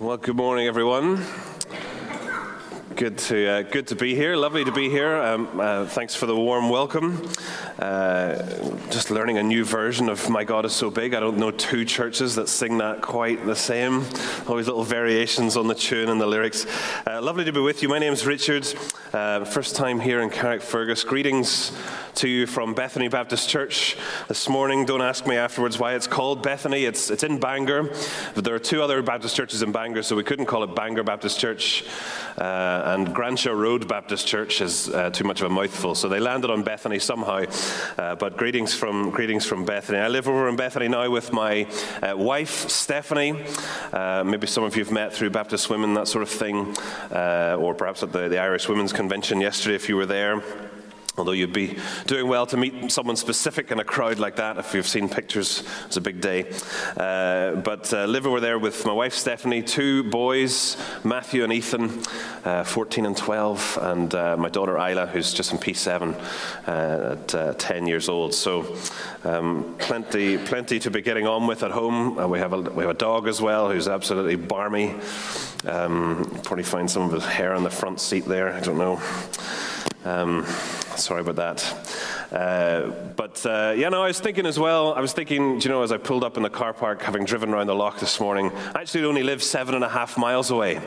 Well, good morning, everyone. Good to, uh, good to be here. Lovely to be here. Um, uh, thanks for the warm welcome. Uh, just learning a new version of My God is So Big. I don't know two churches that sing that quite the same. Always little variations on the tune and the lyrics. Uh, lovely to be with you. My name's Richard. Uh, first time here in Carrickfergus. Greetings to you from Bethany Baptist Church this morning. Don't ask me afterwards why it's called Bethany. It's, it's in Bangor. But there are two other Baptist churches in Bangor, so we couldn't call it Bangor Baptist Church. And Granshaw Road Baptist Church is uh, too much of a mouthful. So they landed on Bethany somehow. Uh, but greetings from, greetings from Bethany. I live over in Bethany now with my uh, wife, Stephanie. Uh, maybe some of you have met through Baptist Women, that sort of thing. Uh, or perhaps at the, the Irish Women's Convention yesterday if you were there. Although you'd be doing well to meet someone specific in a crowd like that if you've seen pictures. It's a big day. Uh, but uh, live over there with my wife Stephanie, two boys, Matthew and Ethan, uh, 14 and 12, and uh, my daughter Isla, who's just in P7 uh, at uh, 10 years old. So um, plenty, plenty to be getting on with at home. we, have a, we have a dog as well who's absolutely barmy. Um, probably find some of his hair on the front seat there. I don't know. Um, sorry about that. Uh, but uh, yeah, no, I was thinking as well. I was thinking, you know, as I pulled up in the car park, having driven around the lough this morning, I actually only live seven and a half miles away,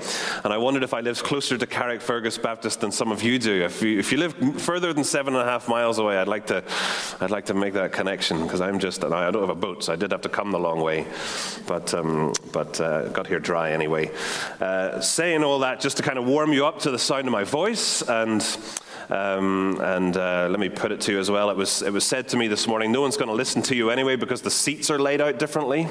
and I wondered if I lived closer to Carrickfergus Baptist than some of you do. If you, if you live further than seven and a half miles away, I'd like to, I'd like to make that connection because I'm just, I don't have a boat, so I did have to come the long way, but um, but uh, got here dry anyway. Uh, saying all that just to kind of warm you up to the sound of my voice and. Um, and uh, let me put it to you as well. It was, it was said to me this morning no one's going to listen to you anyway because the seats are laid out differently.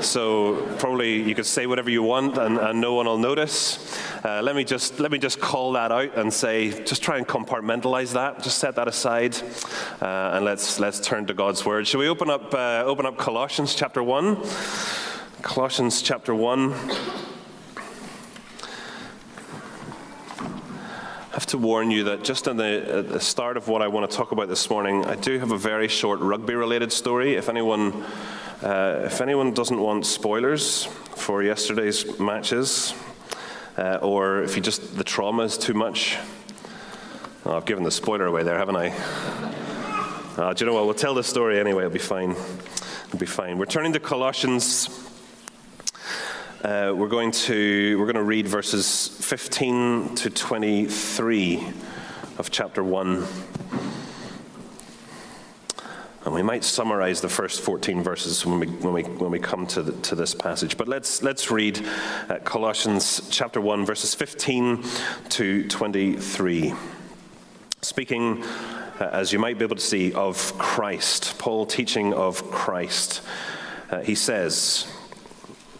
so probably you could say whatever you want and, and no one will notice. Uh, let, me just, let me just call that out and say, just try and compartmentalize that. Just set that aside uh, and let's, let's turn to God's Word. Shall we open up, uh, open up Colossians chapter 1? Colossians chapter 1. Have to warn you that just the, at the start of what I want to talk about this morning, I do have a very short rugby-related story. If anyone, uh, if anyone doesn't want spoilers for yesterday's matches, uh, or if you just the trauma is too much, oh, I've given the spoiler away there, haven't I? Uh, do you know what? We'll tell the story anyway. It'll be fine. It'll be fine. We're turning to Colossians uh, we're going to we're going to read verses 15 to 23 of chapter 1. And we might summarize the first 14 verses when we, when we, when we come to, the, to this passage. But let's, let's read uh, Colossians chapter 1, verses 15 to 23. Speaking, uh, as you might be able to see, of Christ, Paul teaching of Christ. Uh, he says,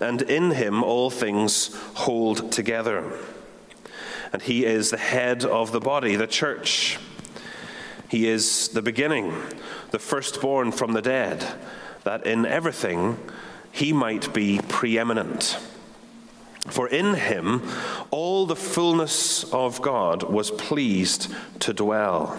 and in him all things hold together. And he is the head of the body, the church. He is the beginning, the firstborn from the dead, that in everything he might be preeminent. For in him all the fullness of God was pleased to dwell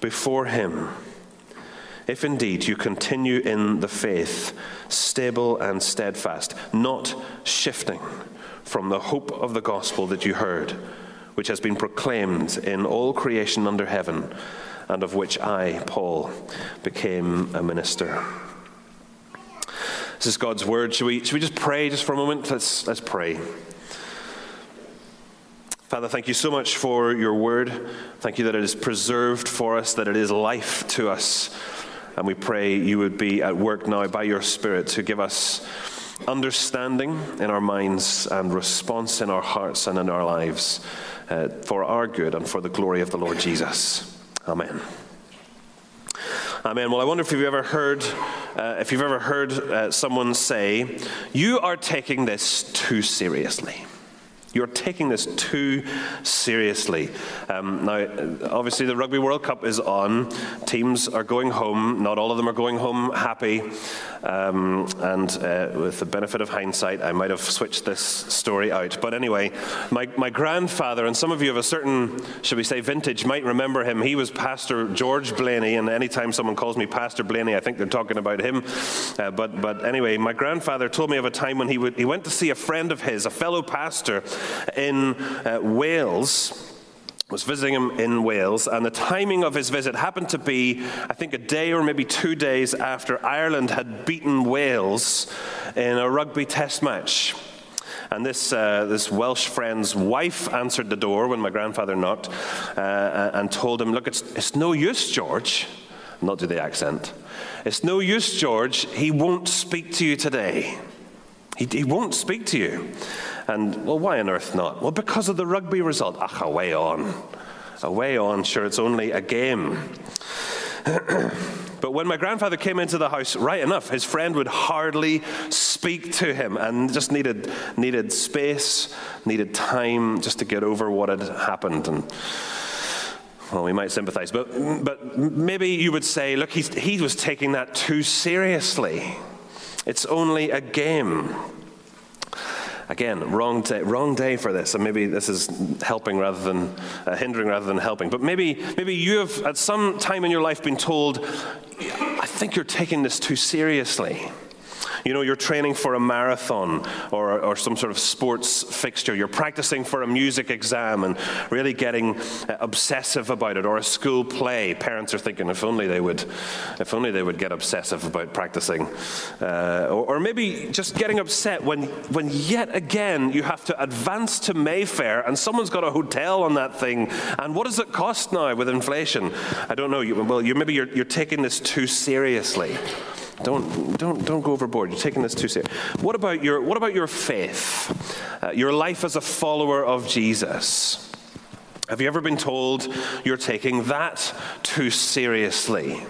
before Him. If indeed you continue in the faith, stable and steadfast, not shifting from the hope of the gospel that you heard, which has been proclaimed in all creation under heaven, and of which I, Paul, became a minister. This is God's word. Should we, should we just pray just for a moment? Let's, let's pray. Father, thank you so much for your word. Thank you that it is preserved for us, that it is life to us. And we pray you would be at work now by your Spirit to give us understanding in our minds and response in our hearts and in our lives uh, for our good and for the glory of the Lord Jesus. Amen. Amen. Well, I wonder if you've ever heard, uh, if you've ever heard uh, someone say, "You are taking this too seriously." You're taking this too seriously. Um, now, obviously, the Rugby World Cup is on. Teams are going home. Not all of them are going home happy. Um, and uh, with the benefit of hindsight, I might have switched this story out. But anyway, my, my grandfather, and some of you of a certain, should we say, vintage, might remember him. He was Pastor George Blayney, and anytime someone calls me Pastor Blayney, I think they're talking about him. Uh, but, but anyway, my grandfather told me of a time when he, would, he went to see a friend of his, a fellow pastor in uh, Wales was visiting him in Wales, and the timing of his visit happened to be, I think, a day or maybe two days after Ireland had beaten Wales in a rugby test match. And this, uh, this Welsh friend's wife answered the door when my grandfather knocked uh, and told him, Look, it's, it's no use, George. Not do the accent. It's no use, George. He won't speak to you today. He, he won't speak to you. And, well, why on earth not? Well, because of the rugby result. Ach, away on. Away on. Sure, it's only a game. But when my grandfather came into the house, right enough, his friend would hardly speak to him and just needed, needed space, needed time just to get over what had happened. And well, we might sympathize, but, but maybe you would say, look, he was taking that too seriously. It's only a game. Again, wrong day, wrong day for this, and maybe this is helping rather than uh, hindering rather than helping. But maybe, maybe you have at some time in your life been told, I think you're taking this too seriously. You know, you're training for a marathon or, or some sort of sports fixture. You're practicing for a music exam and really getting uh, obsessive about it, or a school play. Parents are thinking, if only they would, if only they would get obsessive about practicing. Uh, or, or maybe just getting upset when, when yet again you have to advance to Mayfair and someone's got a hotel on that thing. And what does it cost now with inflation? I don't know. You, well, you, maybe you're, you're taking this too seriously. Don't, don't, don't go overboard. You're taking this too seriously. What about your, what about your faith? Uh, your life as a follower of Jesus? Have you ever been told you're taking that too seriously?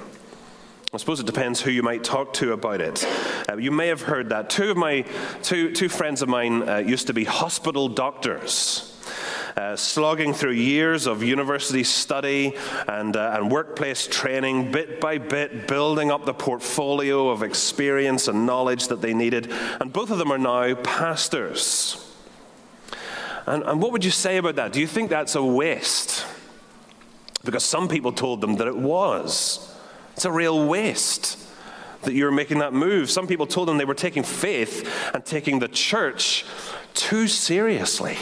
I suppose it depends who you might talk to about it. Uh, you may have heard that. Two of my two, two friends of mine uh, used to be hospital doctors uh, slogging through years of university study and, uh, and workplace training, bit by bit, building up the portfolio of experience and knowledge that they needed. And both of them are now pastors. And, and what would you say about that? Do you think that's a waste? Because some people told them that it was. It's a real waste that you're making that move. Some people told them they were taking faith and taking the church too seriously.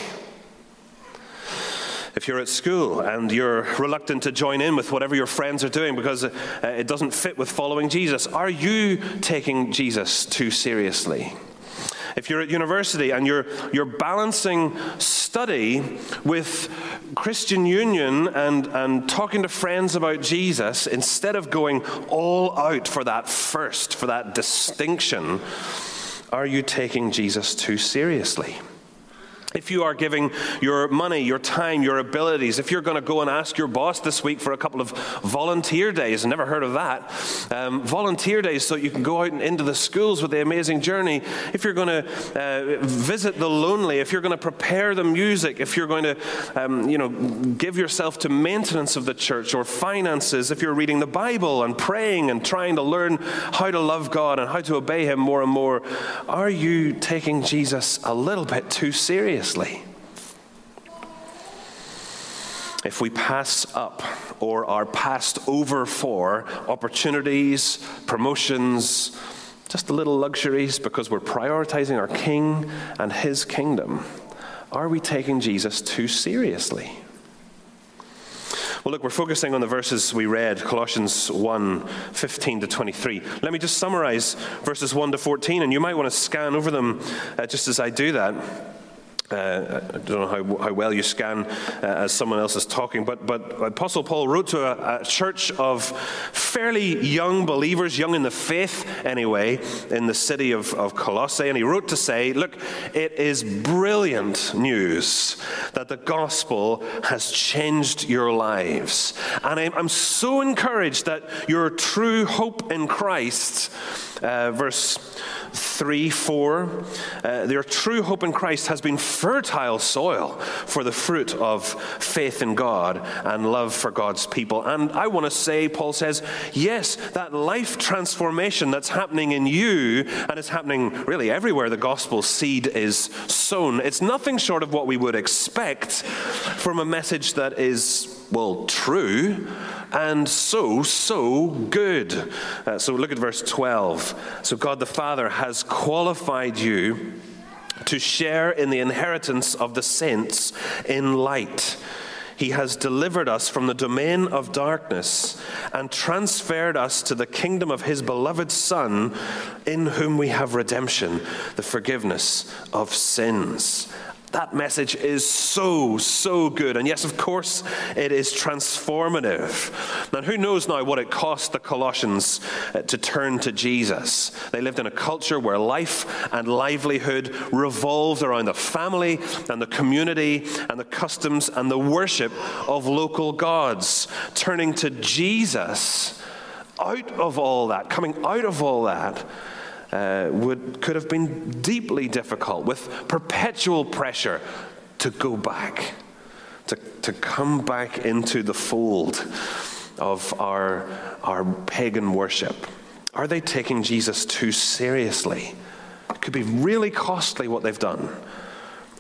If you're at school and you're reluctant to join in with whatever your friends are doing because uh, it doesn't fit with following Jesus, are you taking Jesus too seriously? If you're at university and you're, you're balancing study with Christian union and, and talking to friends about Jesus, instead of going all out for that first, for that distinction, are you taking Jesus too seriously? If you are giving your money, your time, your abilities, if you're going to go and ask your boss this week for a couple of volunteer days, I never heard of that, um, volunteer days so you can go out and into the schools with the amazing journey, if you're going to uh, visit the lonely, if you're going to prepare the music, if you're going to, um, you know, give yourself to maintenance of the church or finances, if you're reading the Bible and praying and trying to learn how to love God and how to obey Him more and more, are you taking Jesus a little bit too serious? Seriously. If we pass up or are passed over for opportunities, promotions, just the little luxuries because we're prioritizing our King and His kingdom, are we taking Jesus too seriously? Well, look, we're focusing on the verses we read, Colossians 1 15 to 23. Let me just summarize verses 1 to 14, and you might want to scan over them uh, just as I do that. Uh, I don't know how, how well you scan uh, as someone else is talking, but, but Apostle Paul wrote to a, a, church of fairly young believers, young in the faith anyway, in the city of, of Colossae. And he wrote to say, Look, it is brilliant news that the gospel has changed your lives. And I'm, I'm so encouraged that your true hope in Christ, uh, verse 3 4. Uh, their true hope in Christ has been fertile soil for the fruit of faith in God and love for God's people. And I want to say, Paul says, yes, that life transformation that's happening in you and is happening really everywhere the gospel seed is sown, it's nothing short of what we would expect from a message that is well, true, and so, so good. Uh, so look at verse 12. So God the Father has qualified you to share in the inheritance of the saints in light. He has delivered us from the domain of darkness and transferred us to the kingdom of His beloved Son, in whom we have redemption, the forgiveness of sins. That message is so, so good. And yes, of course, it is transformative. And who knows now what it cost the Colossians uh, to turn to Jesus? They lived in a culture where life and livelihood revolved around the family and the community and the customs and the worship of local gods. Turning to Jesus out of all that, coming out of all that, uh, would, could have been deeply difficult with perpetual pressure to go back, to, to come back into the fold of our, our pagan worship. Are they taking Jesus too seriously? It could be really costly what they've done.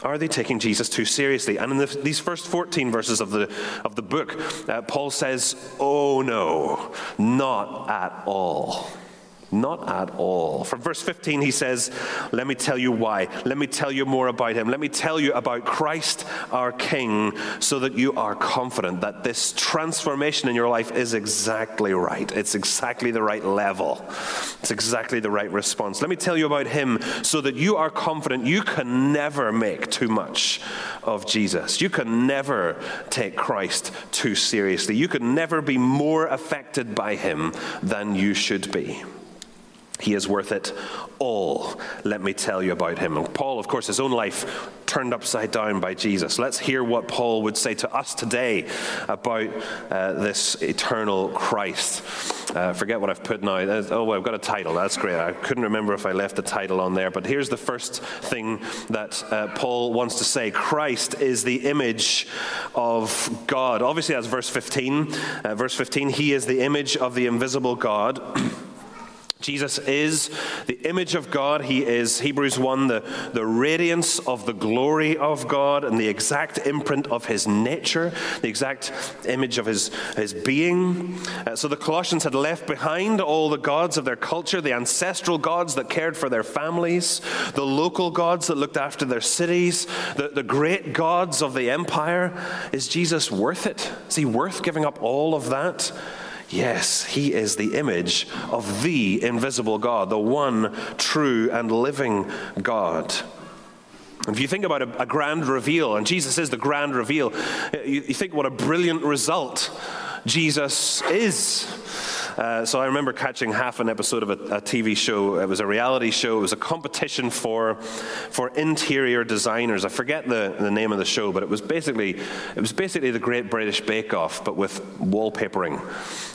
Are they taking Jesus too seriously? And in the, these first 14 verses of the, of the book, uh, Paul says, Oh no, not at all. Not at all. From verse 15, he says, Let me tell you why. Let me tell you more about him. Let me tell you about Christ our King so that you are confident that this transformation in your life is exactly right. It's exactly the right level. It's exactly the right response. Let me tell you about him so that you are confident you can never make too much of Jesus. You can never take Christ too seriously. You can never be more affected by him than you should be. He is worth it all. Let me tell you about him. And Paul, of course, his own life turned upside down by Jesus. Let's hear what Paul would say to us today about uh, this eternal Christ. Uh, forget what I've put now. Oh, well, I've got a title. That's great. I couldn't remember if I left the title on there. But here's the first thing that uh, Paul wants to say Christ is the image of God. Obviously, that's verse 15. Uh, verse 15, he is the image of the invisible God. Jesus is the image of God. He is, Hebrews 1, the, the radiance of the glory of God and the exact imprint of his nature, the exact image of his, his being. Uh, so the Colossians had left behind all the gods of their culture, the ancestral gods that cared for their families, the local gods that looked after their cities, the, the great gods of the empire. Is Jesus worth it? Is he worth giving up all of that? Yes, he is the image of the invisible God, the one true and living God. If you think about a, a grand reveal, and Jesus is the grand reveal, you, you think what a brilliant result Jesus is. Uh, so I remember catching half an episode of a, a, TV show. It was a reality show. It was a competition for for interior designers. I forget the, the name of the show, but it was basically it was basically the Great British Bake Off, but with wallpapering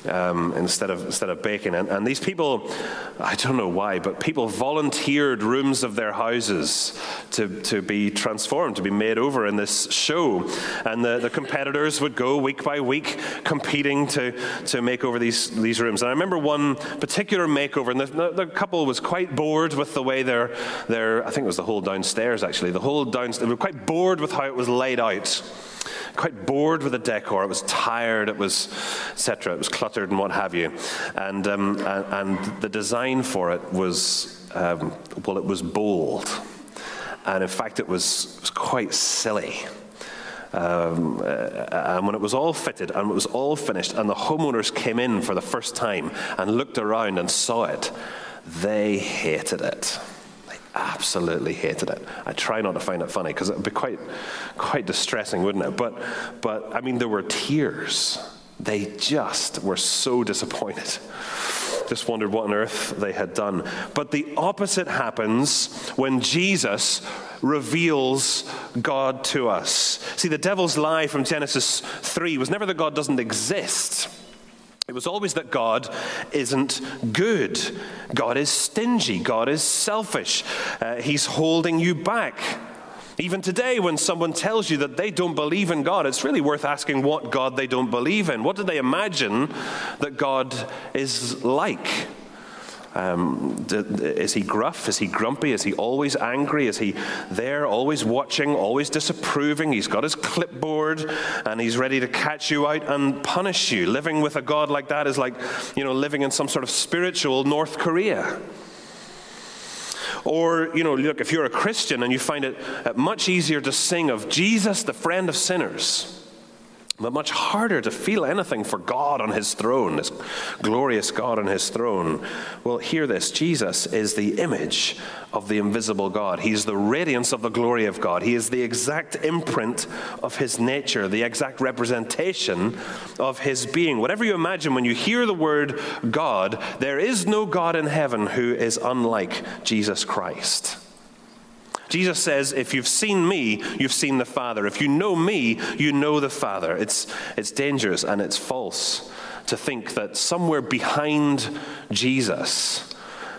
um, instead of instead of baking. And, and these people, I don't know why, but people volunteered rooms of their houses to to be transformed, to be made over in this show. And the, the competitors would go week by week competing to to make over these these rooms And I remember one particular makeover, and the, the, couple was quite bored with the way their, their, I think it was the whole downstairs actually, the whole downstairs, they were quite bored with how it was laid out quite bored with the decor. It was tired, it was, etc. It was cluttered and what have you. And, um, and, and, the design for it was, um, well, it was bold. And in fact, it was, it was quite silly. Um, uh, and when it was all fitted and it was all finished, and the homeowners came in for the first time and looked around and saw it, they hated it. They absolutely hated it. I try not to find it funny because it would be quite, quite distressing, wouldn't it? But, but I mean, there were tears. They just were so disappointed. Just wondered what on earth they had done. But the opposite happens when Jesus reveals God to us. See, the devil's lie from Genesis 3 was never that God doesn't exist. It was always that God isn't good. God is stingy. God is selfish. Uh, he's holding you back. Even today, when someone tells you that they don't believe in God, it's really worth asking what God they don't believe in. What do they imagine that God is like? Um, is he gruff? Is he grumpy? Is he always angry? Is he there, always watching, always disapproving? He's got his clipboard and he's ready to catch you out and punish you. Living with a God like that is like, you know, living in some sort of spiritual North Korea. Or, you know, look, if you're a Christian and you find it uh, much easier to sing of Jesus, the friend of sinners but much harder to feel anything for God on his throne, this glorious God on his throne. Well, hear this Jesus is the image of the invisible God. He's the radiance of the glory of God. He is the exact imprint of his nature, the exact representation of his being. Whatever you imagine when you hear the word God, there is no God in heaven who is unlike Jesus Christ. Jesus says, If you've seen me, you've seen the Father. If you know me, you know the Father. It's, it's dangerous and it's false to think that somewhere behind Jesus,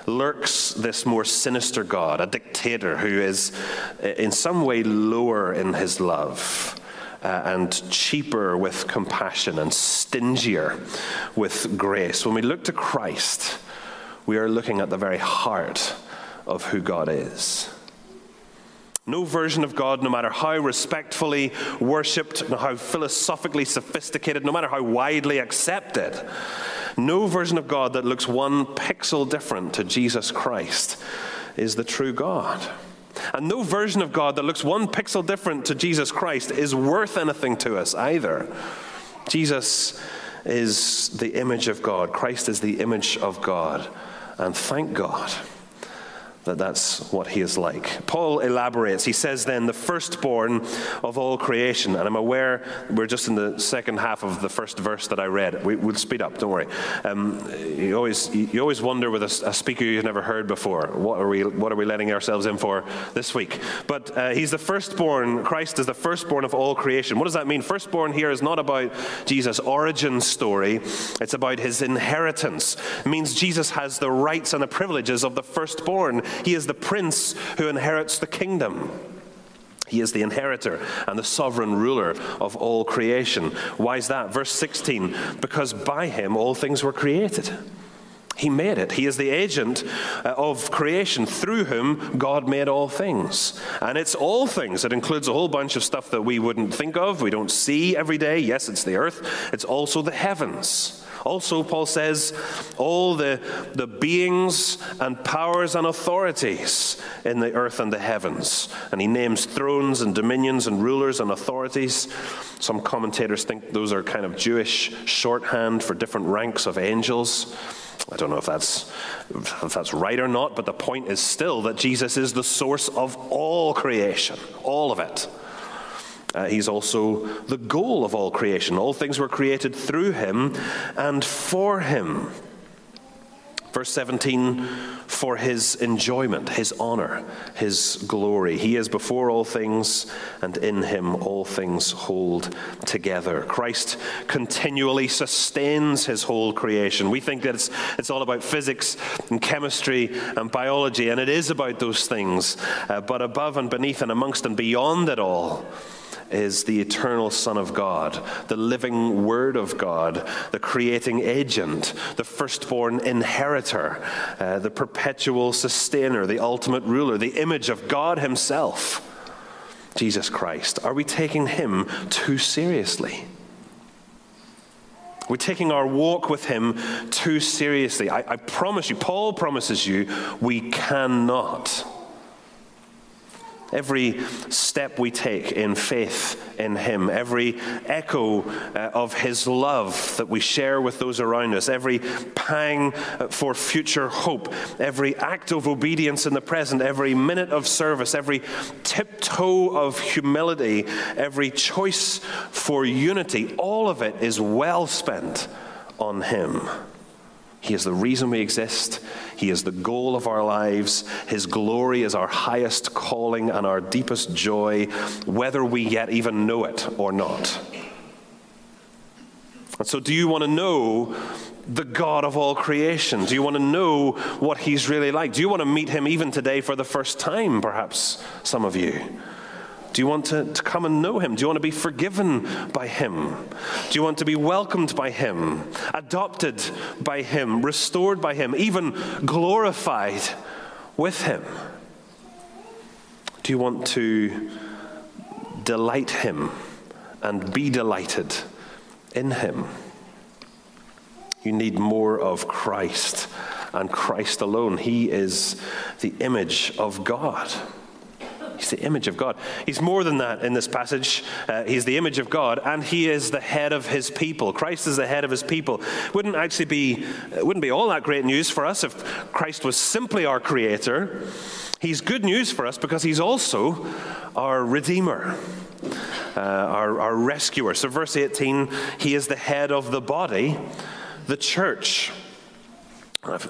lurks this more sinister God, a dictator who is in some way lower in his love. Uh, and cheaper with compassion and stingier with grace. When we look to Christ, we are looking at the very heart of who God is. No version of God, no matter how respectfully worshipped, no how philosophically sophisticated, no matter how widely accepted, no version of God that looks one pixel different to Jesus Christ is the true God. And no version of God that looks one pixel different to Jesus Christ is worth anything to us either. Jesus is the image of God, Christ is the image of God. And thank God that that's what he is like. Paul elaborates. He says, then, the firstborn of all creation. And I'm aware we're just in the second half of the first verse that I read. We, will speed up, don't worry. Um, you, always, you always wonder with a, a, speaker you've never heard before, what are we, what are we letting ourselves in for this week? But uh, he's the firstborn. Christ is the firstborn of all creation. What does that mean? Firstborn here is not about Jesus' origin story, it's about his inheritance. It means Jesus has the rights and the privileges of the firstborn. He is the prince who inherits the kingdom. He is the inheritor and the sovereign ruler of all creation. Why is that? Verse 16 because by him all things were created. He made it. He is the agent uh, of creation through whom God made all things. And it's all things. It includes a whole bunch of stuff that we wouldn't think of, we don't see every day. Yes, it's the earth, it's also the heavens. Also, Paul says, all the, the beings and powers and authorities in the earth and the heavens. And he names thrones and dominions and rulers and authorities. Some commentators think those are kind of Jewish shorthand for different ranks of angels. I don't know if that's, if that's right or not, but the point is still that Jesus is the source of all creation, all of it. Uh, he's also the goal of all creation. All things were created through him and for him. Verse 17, for his enjoyment, his honor, his glory. He is before all things, and in him all things hold together. Christ continually sustains his whole creation. We think that it's, it's all about physics and chemistry and biology, and it is about those things. Uh, but above and beneath and amongst and beyond it all, is the eternal Son of God, the living Word of God, the creating agent, the firstborn inheritor, uh, the perpetual sustainer, the ultimate ruler, the image of God Himself, Jesus Christ. Are we taking Him too seriously? We're taking our walk with Him too seriously. I, I promise you, Paul promises you, we cannot. Every step we take in faith in Him, every echo uh, of His love that we share with those around us, every pang uh, for future hope, every act of obedience in the present, every minute of service, every tiptoe of humility, every choice for unity, all of it is well spent on Him. He is the reason we exist. He is the goal of our lives. His glory is our highest calling and our deepest joy, whether we yet even know it or not. And so, do you want to know the God of all creation? Do you want to know what He's really like? Do you want to meet Him even today for the first time, perhaps, some of you? Do you want to, to come and know Him? Do you want to be forgiven by Him? Do you want to be welcomed by Him, adopted by Him, restored by Him, even glorified with Him? Do you want to delight Him and be delighted in Him? You need more of Christ and Christ alone. He is the image of God. He's the image of God. He's more than that in this passage. Uh, he's the image of God, and he is the head of his people. Christ is the head of his people. Wouldn't actually be, wouldn't be all that great news for us if Christ was simply our creator. He's good news for us because he's also our redeemer. Uh, our, our rescuer. So, verse 18, he is the head of the body, the church.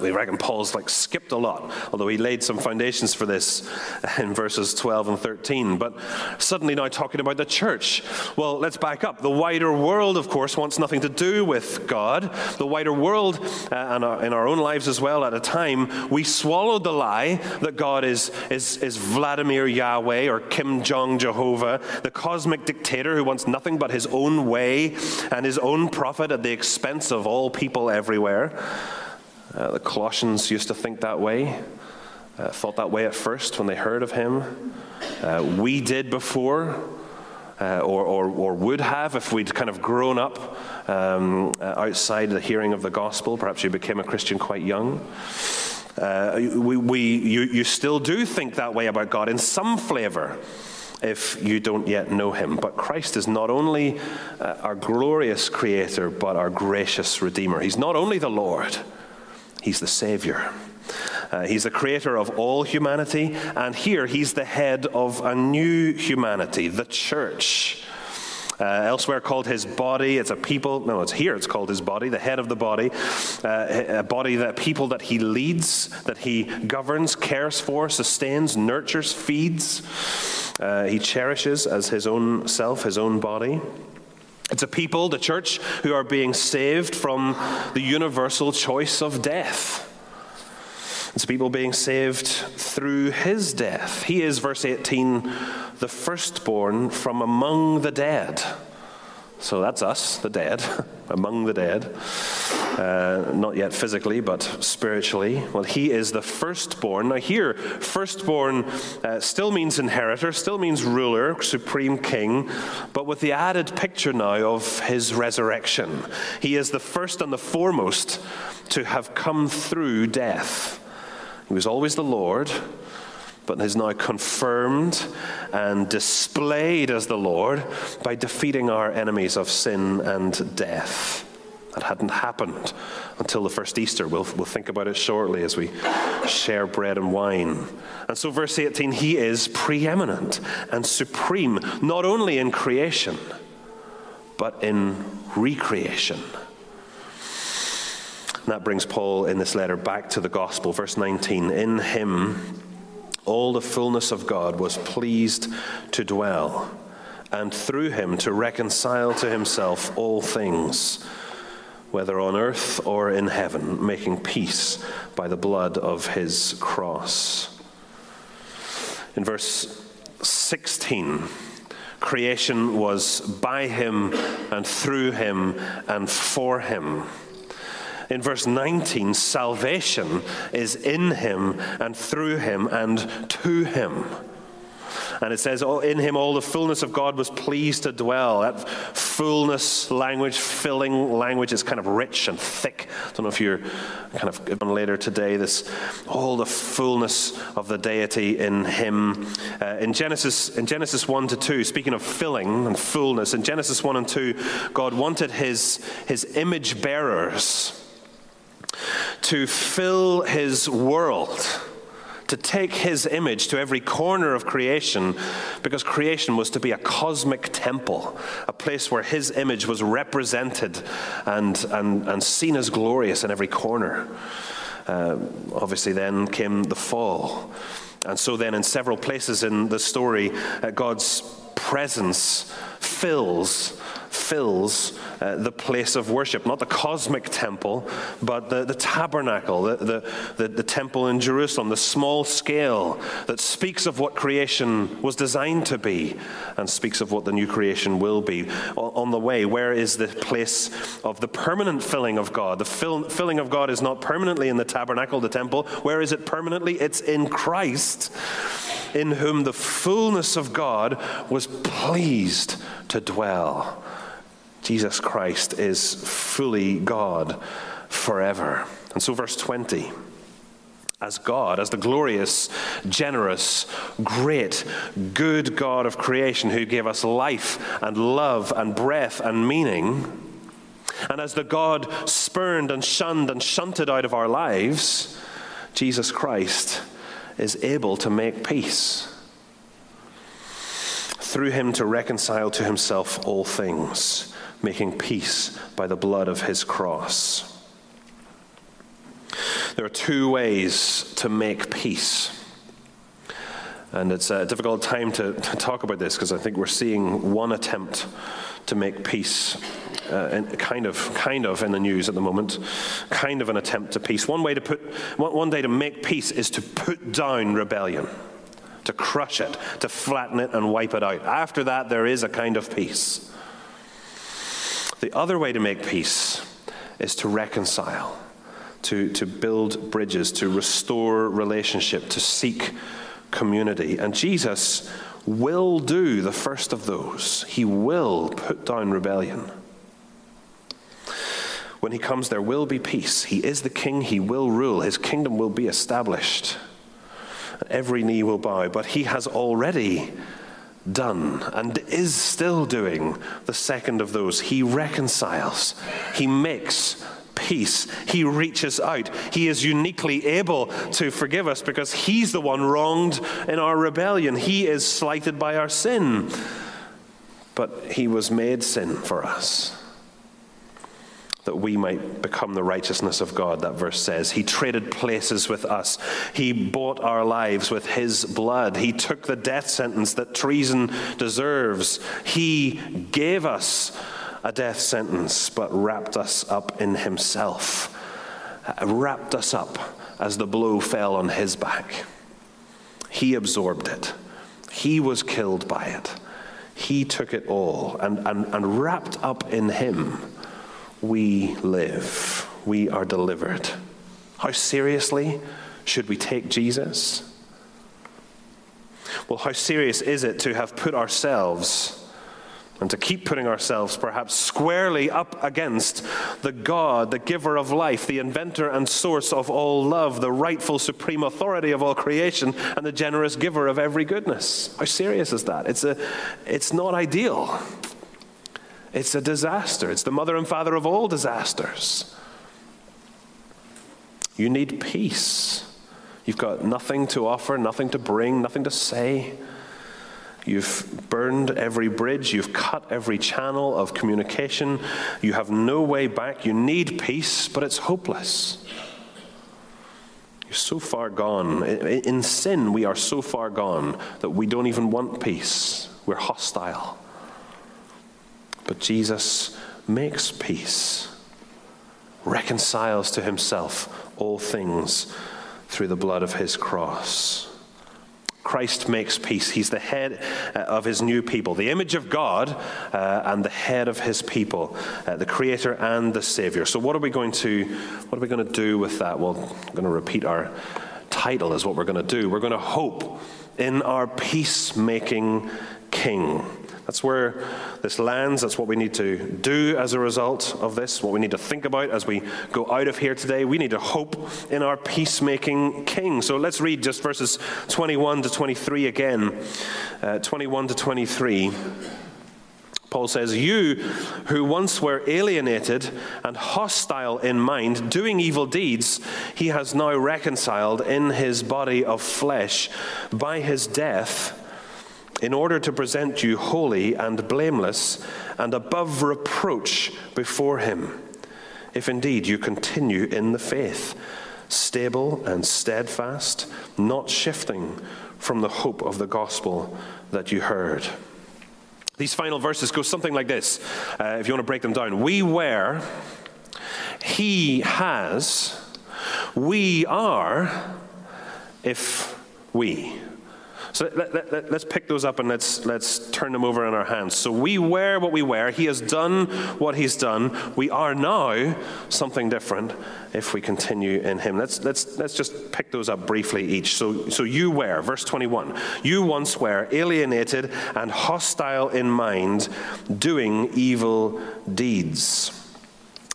We reckon Paul's like skipped a lot, although he laid some foundations for this in verses 12 and 13. But suddenly now talking about the church. Well, let's back up. The wider world, of course, wants nothing to do with God. The wider world, uh, and our, in our own lives as well, at a time, we swallowed the lie that God is, is, is Vladimir Yahweh or Kim Jong Jehovah, the cosmic dictator who wants nothing but his own way and his own profit at the expense of all people everywhere. Uh, the Colossians used to think that way, uh, thought that way at first when they heard of him. Uh, we did before, uh, or, or, or, would have if we'd kind of grown up um, uh, outside the hearing of the gospel. Perhaps you became a Christian quite young. We, we, you, you still do think that way about God in some flavor if you don't yet know him. But Christ is not only uh, our glorious creator, but our gracious redeemer. He's not only the Lord, He's the Savior. Uh, he's the creator of all humanity, and here he's the head of a new humanity, the church. Uh, elsewhere called his body. It's a people. No, it's here. It's called his body, the head of the body, uh, a body that people that he leads, that he governs, cares for, sustains, nurtures, feeds. Uh, he cherishes as his own self, his own body. It's a people, the church, who are being saved from the universal choice of death. It's people being saved through his death. He is, verse 18, the firstborn from among the dead. So that's us, the dead, among the dead. Uh, not yet physically, but spiritually. Well, he is the firstborn. Now, here, firstborn uh, still means inheritor, still means ruler, supreme king, but with the added picture now of his resurrection. He is the first and the foremost to have come through death. He was always the Lord but is now confirmed and displayed as the Lord by defeating our enemies of sin and death. That hadn't happened until the first Easter. We'll, we'll think about it shortly as we share bread and wine. And so, verse 18, he is preeminent and supreme, not only in creation, but in recreation. And that brings Paul in this letter back to the gospel. Verse 19 In him, all the fullness of God was pleased to dwell, and through him to reconcile to himself all things, whether on earth or in heaven, making peace by the blood of his cross. In verse 16, creation was by him and through him and for him. In verse 19, salvation is in him and through him and to him. And it says, oh, In him all the fullness of God was pleased to dwell. That fullness language, filling language is kind of rich and thick. I don't know if you're kind of on later today, this all the fullness of the deity in him. Uh, in, Genesis, in Genesis 1 to 2, speaking of filling and fullness, in Genesis 1 and 2, God wanted his, his image bearers to fill his world to take his image to every corner of creation because creation was to be a cosmic temple, a place where his image was represented and, and, and seen as glorious in every corner. Uh, obviously, then came the fall. And so, then, in several places in the story, uh, God's presence fills fills uh, the place of worship, not the cosmic temple, but the, the tabernacle, the, the, the, the temple in Jerusalem, the small scale that speaks of what creation was designed to be and speaks of what the new creation will be. On, on the way, where is the place of the permanent filling of God? The fill, filling of God is not permanently in the tabernacle, the temple. Where is it permanently? It's in Christ in whom the fullness of God was pleased to dwell. Jesus Christ is fully God forever. And so, verse 20 as God, as the glorious, generous, great, good God of creation who gave us life and love and breath and meaning, and as the God spurned and shunned and shunted out of our lives, Jesus Christ is able to make peace. Through him to reconcile to himself all things making peace by the blood of his cross. There are two ways to make peace. And it's a difficult time to, to talk about this because I think we're seeing one attempt to make peace, uh, kind of, kind of in the news at the moment, kind of an attempt to peace. One way to put, one, one day to make peace is to put down rebellion, to crush it, to flatten it and wipe it out. After that, there is a kind of peace. The other way to make peace is to reconcile, to, to build bridges, to restore relationship, to seek community. And Jesus will do the first of those. He will put down rebellion. When he comes, there will be peace. He is the king, he will rule, his kingdom will be established. Every knee will bow, but he has already done and is still doing the second of those. He reconciles, he makes peace, he reaches out. He is uniquely able to forgive us because he's the one wronged in our rebellion. He is slighted by our sin, but he was made sin for us that we might become the righteousness of God, that verse says. He traded places with us. He bought our lives with His blood. He took the death sentence that treason deserves. He gave us a death sentence, but wrapped us up in Himself, uh, wrapped us up as the blow fell on His back. He absorbed it, He was killed by it. He took it all and, and, and wrapped up in Him we live, we are delivered. How seriously should we take Jesus? Well, how serious is it to have put ourselves and to keep putting ourselves perhaps squarely up against the God, the giver of life, the inventor and source of all love, the rightful supreme authority of all creation, and the generous giver of every goodness? How serious is that? It's, a, it's not ideal. It's a disaster. It's the mother and father of all disasters. You need peace. You've got nothing to offer, nothing to bring, nothing to say. You've burned every bridge, you've cut every channel of communication. You have no way back. You need peace, but it's hopeless. You're so far gone. In sin, we are so far gone that we don't even want peace. We're hostile. But Jesus makes peace, reconciles to himself all things through the blood of his cross. Christ makes peace. He's the head uh, of his new people, the image of God uh, and the head of his people, uh, the creator and the savior. So what are we going to what are we going to do with that? Well, I'm going to repeat our title is what we're going to do. We're going to hope in our peacemaking King. That's where this lands. That's what we need to do as a result of this, what we need to think about as we go out of here today. We need to hope in our peacemaking King. So let's read just verses 21 to 23 again. Uh, 21 to 23. Paul says, You who once were alienated and hostile in mind, doing evil deeds, he has now reconciled in his body of flesh by his death in order to present you holy and blameless and above reproach before Him, if indeed you continue in the faith, stable and steadfast, not shifting from the hope of the gospel that you heard. These final verses go something like this, uh, if you want to break them down. We were, He has, we are, if we. So let, us let, let, pick those up and let's, let's turn them over in our hands. So we were what we were. He has done what he's done. We are now something different if we continue in him. Let's, let's, let's just pick those up briefly each. So, so you were, verse 21, you once were alienated and hostile in mind, doing evil deeds.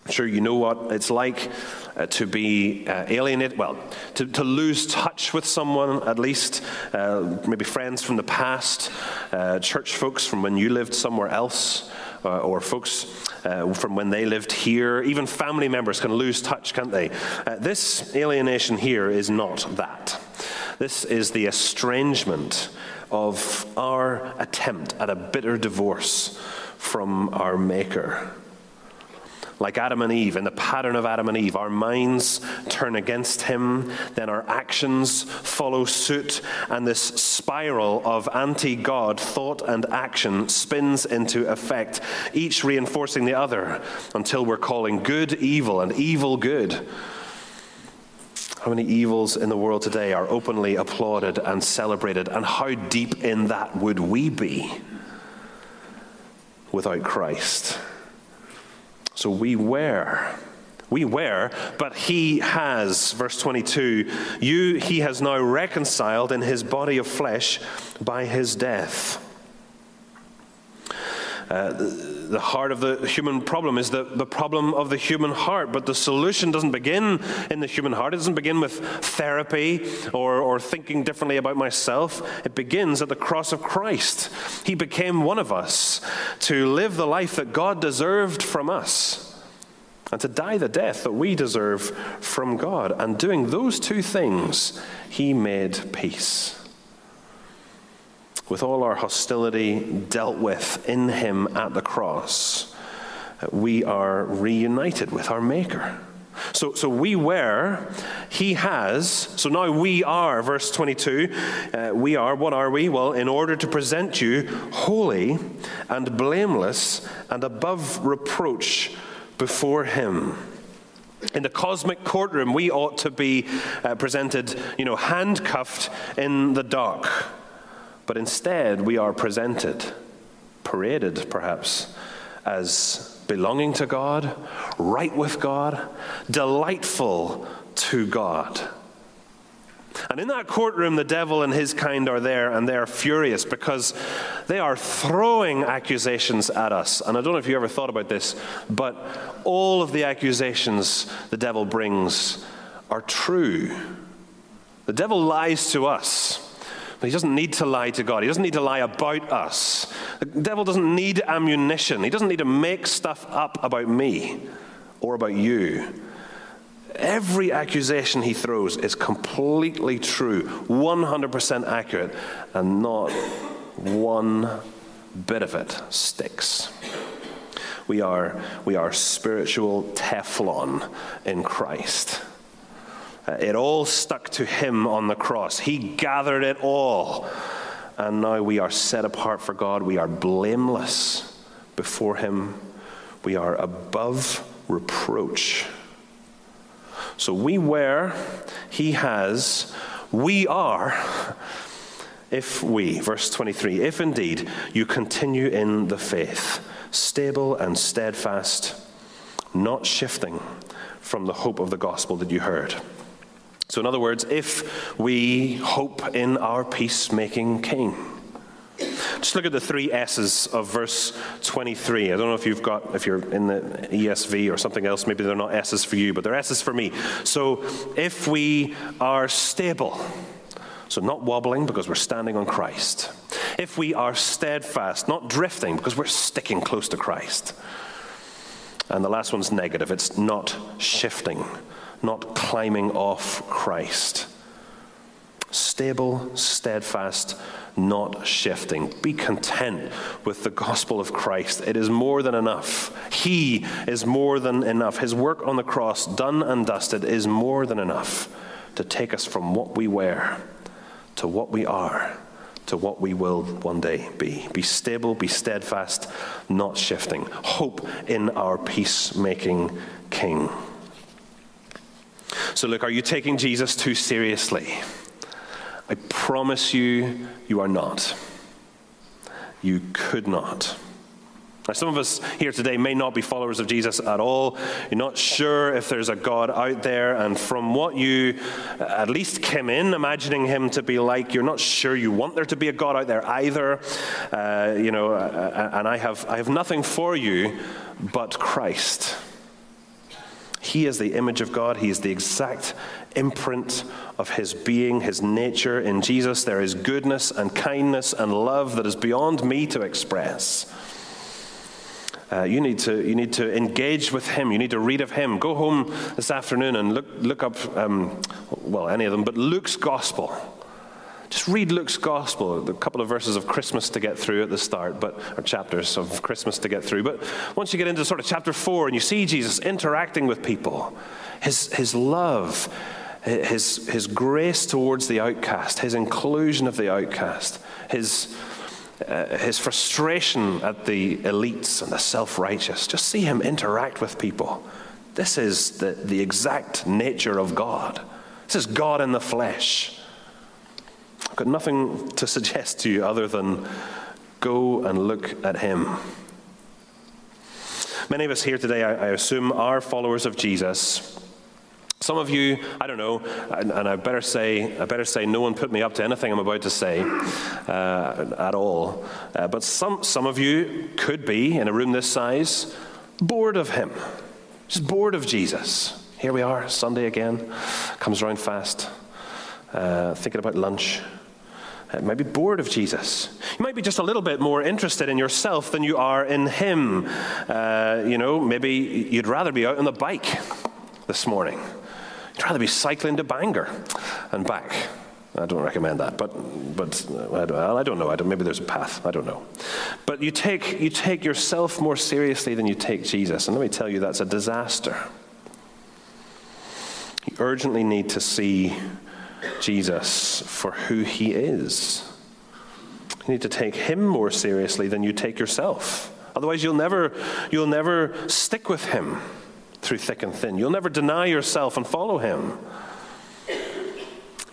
I'm sure you know what it's like uh, to be uh, alienated, well, to, to lose touch with someone at least, uh, maybe friends from the past, uh, church folks from when you lived somewhere else, uh, or folks uh, from when they lived here. Even family members can lose touch, can't they? this alienation here is not that. This is the estrangement of our attempt at a bitter divorce from our Maker like Adam and Eve, in the pattern of Adam and Eve. Our minds turn against him, then our actions follow suit, and this spiral of anti God thought and action spins into effect, each reinforcing the other until we're calling good evil and evil good. How many evils in the world today are openly applauded and celebrated, and how deep in that would we be without Christ? So we were. We were, but he has, verse 22, you he has now reconciled in his body of flesh by his death. Uh, the heart of the human problem is the, the problem of the human heart, but the solution doesn't begin in the human heart. It doesn't begin with therapy or, or thinking differently about myself. It begins at the cross of Christ. He became one of us to live the life that God deserved from us and to die the death that we deserve from God. And doing those two things, He made peace with all our hostility dealt with in Him at the cross, we are reunited with our Maker. So, so we were, He has, so now we are, verse 22, uh, we are, what are we? Well, in order to present you holy and blameless and above reproach before Him. In the cosmic courtroom, we ought to be uh, presented, you know, handcuffed in the dock but instead, we are presented, paraded perhaps, as belonging to God, right with God, delightful to God. And in that courtroom, the devil and his kind are there, and they are furious because they are throwing accusations at us. And I don't know if you ever thought about this, but all of the accusations the devil brings are true. The devil lies to us. But he doesn't need to lie to God. He doesn't need to lie about us. The devil doesn't need ammunition. He doesn't need to make stuff up about me or about you. Every accusation he throws is completely true, 100% accurate, and not one bit of it sticks. We are, we are spiritual Teflon in Christ. Uh, it all stuck to him on the cross. He gathered it all. And now we are set apart for God. We are blameless before him. We are above reproach. So we were, he has, we are, if we, verse 23, if indeed you continue in the faith, stable and steadfast, not shifting from the hope of the gospel that you heard. So, in other words, if we hope in our peacemaking King, just look at the three S's of verse 23. I don't know if you've got, if you're in the ESV or something else, maybe they're not S's for you, but they're S's for me. So if we are stable, so not wobbling because we're standing on Christ, if we are steadfast, not drifting because we're sticking close to Christ. And the last one's negative it's not shifting, not climbing off Christ. Stable, steadfast, not shifting. Be content with the gospel of Christ. It is more than enough. He is more than enough. His work on the cross, done and dusted, is more than enough to take us from what we were to what we are to what we will one day be. Be stable, be steadfast, not shifting. Hope in our peacemaking King. So, look, are you taking Jesus too seriously? I promise you, you are not. You could not. Now, some of us here today may not be followers of Jesus at all. You're not sure if there's a God out there, and from what you at least came in imagining him to be like, you're not sure you want there to be a God out there either. Uh, you know, uh, uh and I have, I have nothing for you but Christ. He is the image of God. He is the exact imprint of his being, his nature. In Jesus, there is goodness and kindness and love that is beyond me to express. Uh, you, need to, you need to engage with him. You need to read of him. Go home this afternoon and look, look up, um, well, any of them, but Luke's gospel. Just read Luke's gospel, a couple of verses of Christmas to get through at the start, but or chapters of Christmas to get through. But once you get into sort of chapter four and you see Jesus interacting with people, his, his love, his, his grace towards the outcast, his inclusion of the outcast, his, uh, his frustration at the elites and the self righteous. Just see him interact with people. This is the, the exact nature of God. This is God in the flesh. Got nothing to suggest to you other than go and look at him. Many of us here today, I, I assume, are followers of Jesus. Some of you, I don't know, and, and, I better say, I better say, no one put me up to anything I'm about to say uh, at all. Uh, but some, some of you could be in a room this size, bored of him, just bored of Jesus. Here we are, Sunday again, comes around fast, uh, thinking about lunch. Uh, might be bored of Jesus. You might be just a little bit more interested in yourself than you are in Him. Uh, you know, maybe you'd rather be out on the bike this morning. You'd rather be cycling to Bangor and back. I don't recommend that, but, but well, I don't know. I don't, maybe there's a path. I don't know. But you take, you take yourself more seriously than you take Jesus. And let me tell you, that's a disaster. You urgently need to see Jesus for who he is. You need to take him more seriously than you take yourself. Otherwise, you'll never, you'll never stick with him through thick and thin. You'll never deny yourself and follow him.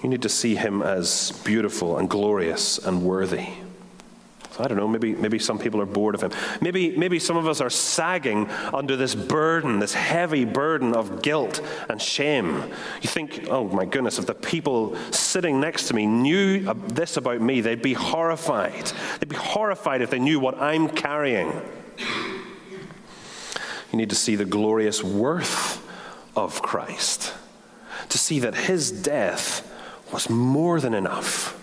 You need to see him as beautiful and glorious and worthy. So I don't know, maybe, maybe some people are bored of him. Maybe, maybe some of us are sagging under this burden, this heavy burden of guilt and shame. You think, oh my goodness, if the people sitting next to me knew this about me, they'd be horrified. They'd be horrified if they knew what I'm carrying. You need to see the glorious worth of Christ, to see that his death was more than enough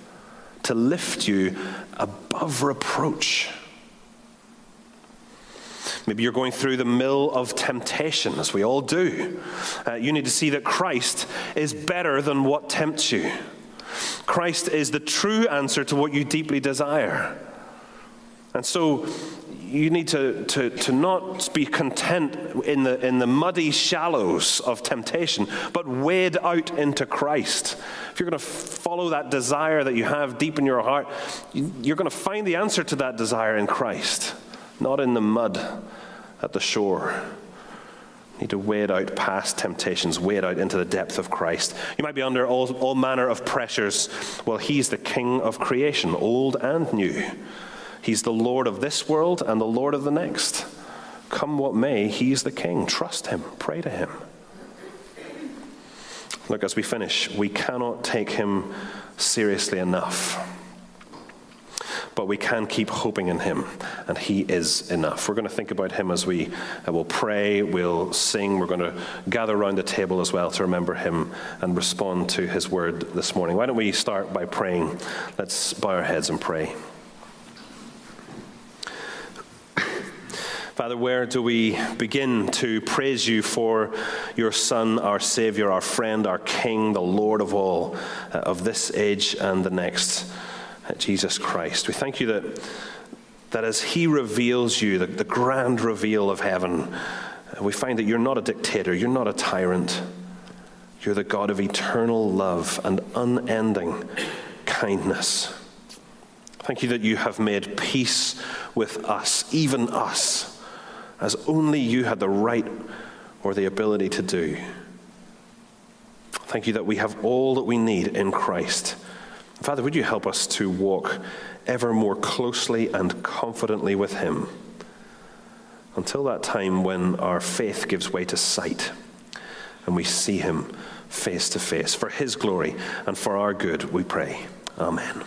to lift you above reproach. Maybe you're going through the mill of temptation, as we all do. Uh, you need to see that Christ is better than what tempts you. Christ is the true answer to what you deeply desire. And so you need to, to, to not be content in the, in the muddy shallows of temptation, but wade out into Christ. If you're going to follow that desire that you have deep in your heart, you're going to find the answer to that desire in Christ, not in the mud at the shore. You need to wade out past temptations, wade out into the depth of Christ. You might be under all, all manner of pressures. Well, He's the King of creation, old and new. He's the Lord of this world and the Lord of the next. Come what may, He's the King. Trust Him, pray to Him. Look, as we finish, we cannot take him seriously enough. But we can keep hoping in him, and he is enough. We're going to think about him as we uh, will pray, we'll sing, we're going to gather around the table as well to remember him and respond to his word this morning. Why don't we start by praying? Let's bow our heads and pray. Father, where do we begin to praise you for your Son, our Savior, our friend, our King, the Lord of all, uh, of this age and the next, uh, Jesus Christ? We thank you that, that as He reveals you, the, the grand reveal of heaven, uh, we find that you're not a dictator, you're not a tyrant. You're the God of eternal love and unending kindness. Thank you that you have made peace with us, even us as only you had the right or the ability to do. Thank you that we have all that we need in Christ. Father, would you help us to walk ever more closely and confidently with Him until that time when our faith gives way to sight and we see Him face to face. For His glory and for our good, we pray. Amen.